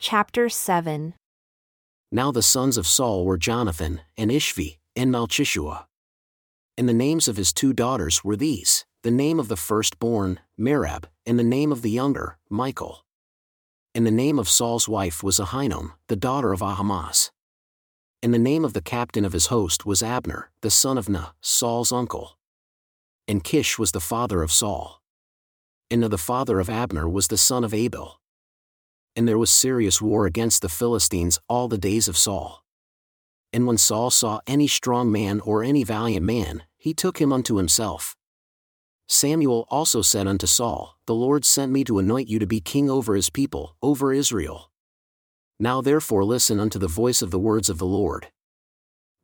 Chapter 7 Now the sons of Saul were Jonathan, and Ishvi, and Malchishua. And the names of his two daughters were these the name of the firstborn, Merab, and the name of the younger, Michal. And the name of Saul's wife was Ahinoam, the daughter of Ahimaaz. And the name of the captain of his host was Abner, the son of Ner, Saul's uncle. And Kish was the father of Saul. And the father of Abner was the son of Abiel. And there was serious war against the Philistines all the days of Saul. And when Saul saw any strong man or any valiant man, he took him unto himself. Samuel also said unto Saul, The Lord sent me to anoint you to be king over his people, over Israel. Now therefore listen unto the voice of the words of the Lord.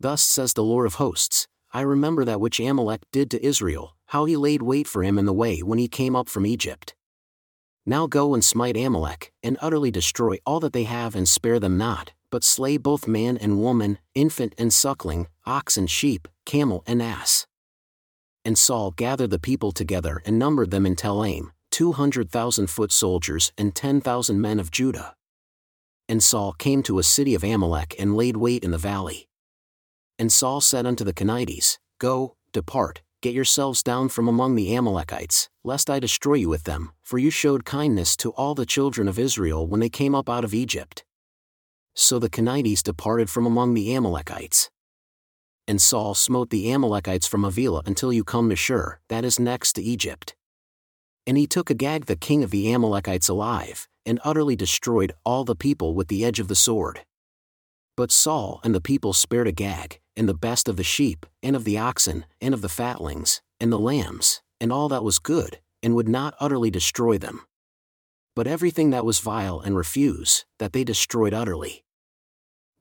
Thus says the Lord of hosts, I remember that which Amalek did to Israel, how he laid wait for him in the way when he came up from Egypt. Now go and smite Amalek, and utterly destroy all that they have and spare them not, but slay both man and woman, infant and suckling, ox and sheep, camel and ass. And Saul gathered the people together and numbered them in Telaim, two hundred thousand foot soldiers and ten thousand men of Judah. And Saul came to a city of Amalek and laid wait in the valley. And Saul said unto the Kenites, Go, depart, get yourselves down from among the Amalekites, lest I destroy you with them, for you showed kindness to all the children of Israel when they came up out of Egypt. So the Kenites departed from among the Amalekites. And Saul smote the Amalekites from Havilah until you come to Shur, that is next to Egypt. And he took Agag the king of the Amalekites alive, and utterly destroyed all the people with the edge of the sword. But Saul and the people spared Agag, and the best of the sheep, and of the oxen, and of the fatlings, and the lambs, and all that was good, and would not utterly destroy them. But everything that was vile and refuse, that they destroyed utterly.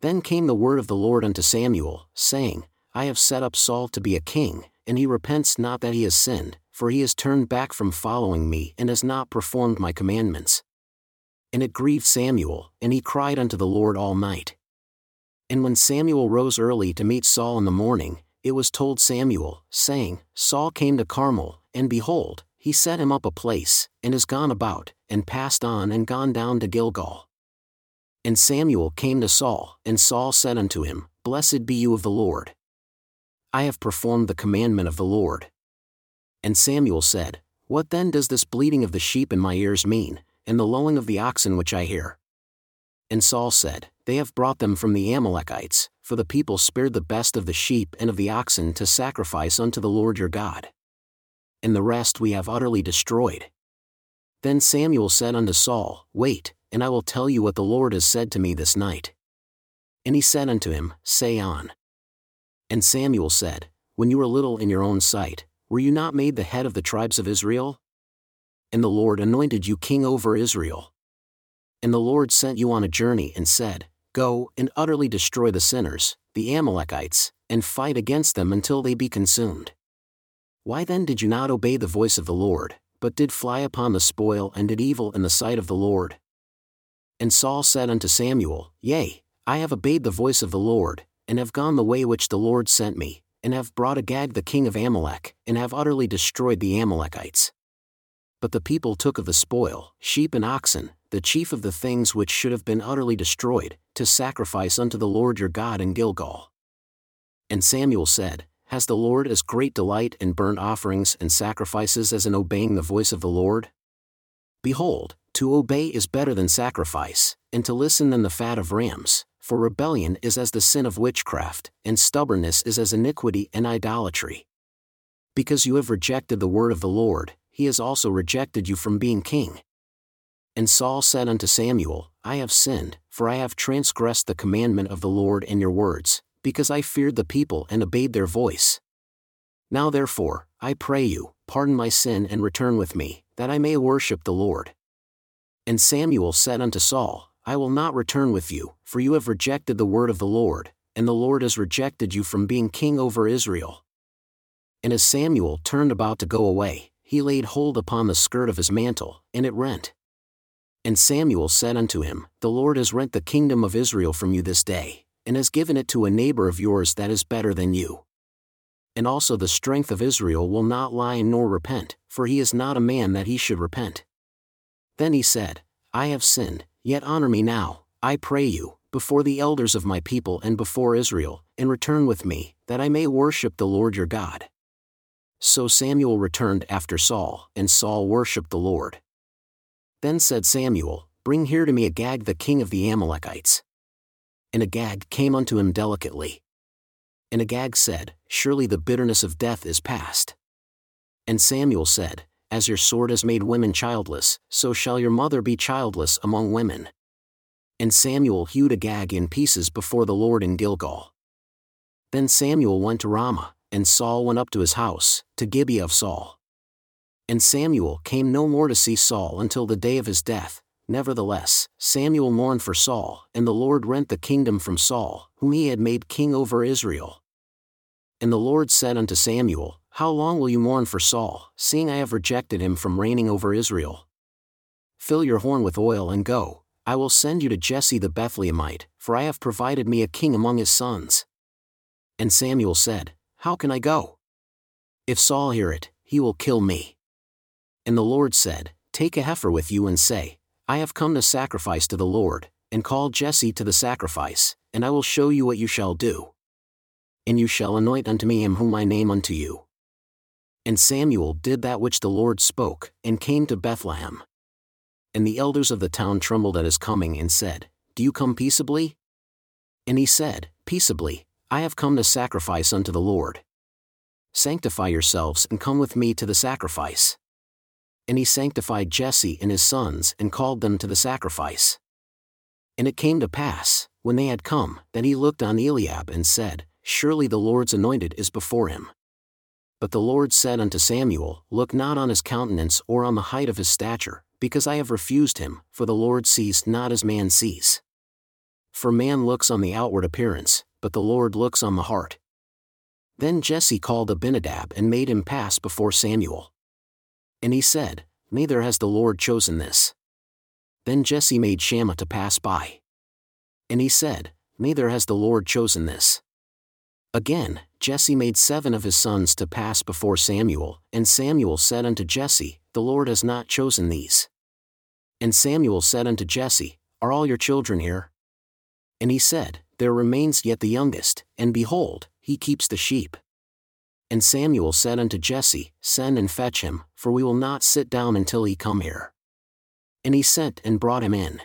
Then came the word of the Lord unto Samuel, saying, I have set up Saul to be a king, and he repents not that he has sinned, for he has turned back from following me and has not performed my commandments. And it grieved Samuel, and he cried unto the Lord all night. And when Samuel rose early to meet Saul in the morning, it was told Samuel, saying, Saul came to Carmel, and behold, he set him up a place, and is gone about, and passed on and gone down to Gilgal. And Samuel came to Saul, and Saul said unto him, Blessed be you of the Lord. I have performed the commandment of the Lord. And Samuel said, What then does this bleating of the sheep in my ears mean, and the lowing of the oxen which I hear? And Saul said, They have brought them from the Amalekites, for the people spared the best of the sheep and of the oxen to sacrifice unto the Lord your God. And the rest we have utterly destroyed. Then Samuel said unto Saul, Wait, and I will tell you what the Lord has said to me this night. And he said unto him, Say on. And Samuel said, When you were little in your own sight, were you not made the head of the tribes of Israel? And the Lord anointed you king over Israel. And the Lord sent you on a journey and said, Go and utterly destroy the sinners, the Amalekites, and fight against them until they be consumed. Why then did you not obey the voice of the Lord, but did fly upon the spoil and did evil in the sight of the Lord? And Saul said unto Samuel, Yea, I have obeyed the voice of the Lord, and have gone the way which the Lord sent me, and have brought Agag the king of Amalek, and have utterly destroyed the Amalekites. But the people took of the spoil, sheep and oxen, the chief of the things which should have been utterly destroyed, to sacrifice unto the Lord your God in Gilgal. And Samuel said, Has the Lord as great delight in burnt offerings and sacrifices as in obeying the voice of the Lord? Behold, to obey is better than sacrifice, and to listen than the fat of rams, for rebellion is as the sin of witchcraft, and stubbornness is as iniquity and idolatry. Because you have rejected the word of the Lord, he has also rejected you from being king. And Saul said unto Samuel, I have sinned, for I have transgressed the commandment of the Lord in your words, because I feared the people and obeyed their voice. Now therefore, I pray you, pardon my sin and return with me, that I may worship the Lord. And Samuel said unto Saul, I will not return with you, for you have rejected the word of the Lord, and the Lord has rejected you from being king over Israel. And as Samuel turned about to go away, he laid hold upon the skirt of his mantle, and it rent. And Samuel said unto him, The Lord has rent the kingdom of Israel from you this day, and has given it to a neighbor of yours that is better than you. And also the strength of Israel will not lie nor repent, for he is not a man that he should repent. Then he said, I have sinned, Yet honor me now, I pray you, before the elders of my people and before Israel, and return with me, that I may worship the Lord your God. So Samuel returned after Saul, and Saul worshipped the Lord. Then said Samuel, Bring here to me Agag the king of the Amalekites. And Agag came unto him delicately. And Agag said, Surely the bitterness of death is past. And Samuel said, As your sword has made women childless, so shall your mother be childless among women. And Samuel hewed Agag in pieces before the Lord in Gilgal. Then Samuel went to Ramah, and Saul went up to his house, to Gibeah of Saul. And Samuel came no more to see Saul until the day of his death. Nevertheless, Samuel mourned for Saul, and the Lord rent the kingdom from Saul, whom he had made king over Israel. And the Lord said unto Samuel, How long will you mourn for Saul, seeing I have rejected him from reigning over Israel? Fill your horn with oil and go, I will send you to Jesse the Bethlehemite, for I have provided me a king among his sons. And Samuel said, How can I go? If Saul hear it, he will kill me. And the Lord said, Take a heifer with you and say, I have come to sacrifice to the Lord, and call Jesse to the sacrifice, and I will show you what you shall do. And you shall anoint unto me him whom I name unto you. And Samuel did that which the Lord spoke, and came to Bethlehem. And the elders of the town trembled at his coming and said, Do you come peaceably? And he said, Peaceably, I have come to sacrifice unto the Lord. Sanctify yourselves and come with me to the sacrifice. And he sanctified Jesse and his sons and called them to the sacrifice. And it came to pass, when they had come, that he looked on Eliab and said, Surely the Lord's anointed is before him. But the Lord said unto Samuel, Look not on his countenance or on the height of his stature, because I have refused him, for the Lord sees not as man sees. For man looks on the outward appearance, but the Lord looks on the heart. Then Jesse called Abinadab and made him pass before Samuel. And he said, Neither has the Lord chosen this. Then Jesse made Shammah to pass by. And he said, Neither has the Lord chosen this. Again, Jesse made seven of his sons to pass before Samuel, and Samuel said unto Jesse, The Lord has not chosen these. And Samuel said unto Jesse, Are all your children here? And he said, There remains yet the youngest, and behold, he keeps the sheep. And Samuel said unto Jesse, Send and fetch him, for we will not sit down until he come here. And he sent and brought him in.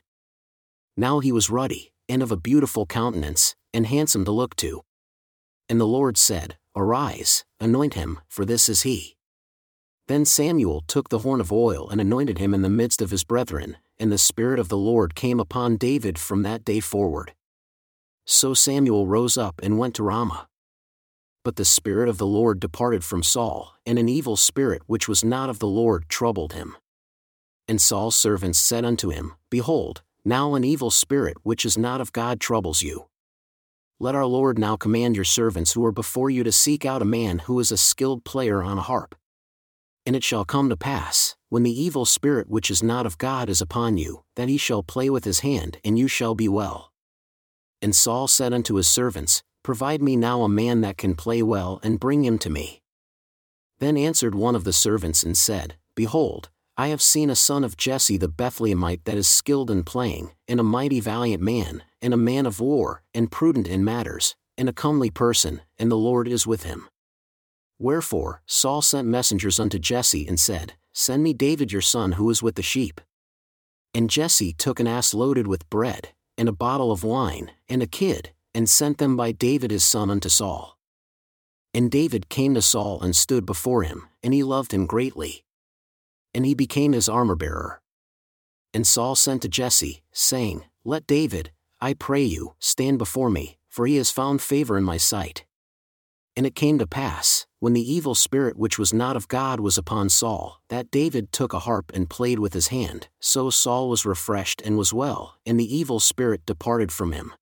Now he was ruddy, and of a beautiful countenance, and handsome to look to. And the Lord said, Arise, anoint him, for this is he. Then Samuel took the horn of oil and anointed him in the midst of his brethren, and the Spirit of the Lord came upon David from that day forward. So Samuel rose up and went to Ramah. But the Spirit of the Lord departed from Saul, and an evil spirit which was not of the Lord troubled him. And Saul's servants said unto him, Behold, now an evil spirit which is not of God troubles you. Let our Lord now command your servants who are before you to seek out a man who is a skilled player on a harp and it shall come to pass, when the evil spirit which is not of God is upon you, that he shall play with his hand, and you shall be well. And Saul said unto his servants, Provide me now a man that can play well, and bring him to me. Then answered one of the servants and said, Behold, I have seen a son of Jesse the Bethlehemite that is skilled in playing, and a mighty valiant man, and a man of war, and prudent in matters, and a comely person, and the Lord is with him. Wherefore, Saul sent messengers unto Jesse and said, Send me David your son who is with the sheep. And Jesse took an ass loaded with bread, and a bottle of wine, and a kid, and sent them by David his son unto Saul. And David came to Saul and stood before him, and he loved him greatly. And he became his armor bearer. And Saul sent to Jesse, saying, Let David, I pray you, stand before me, for he has found favor in my sight. And it came to pass, when the evil spirit which was not of God was upon Saul, that David took a harp and played with his hand, so Saul was refreshed and was well, and the evil spirit departed from him.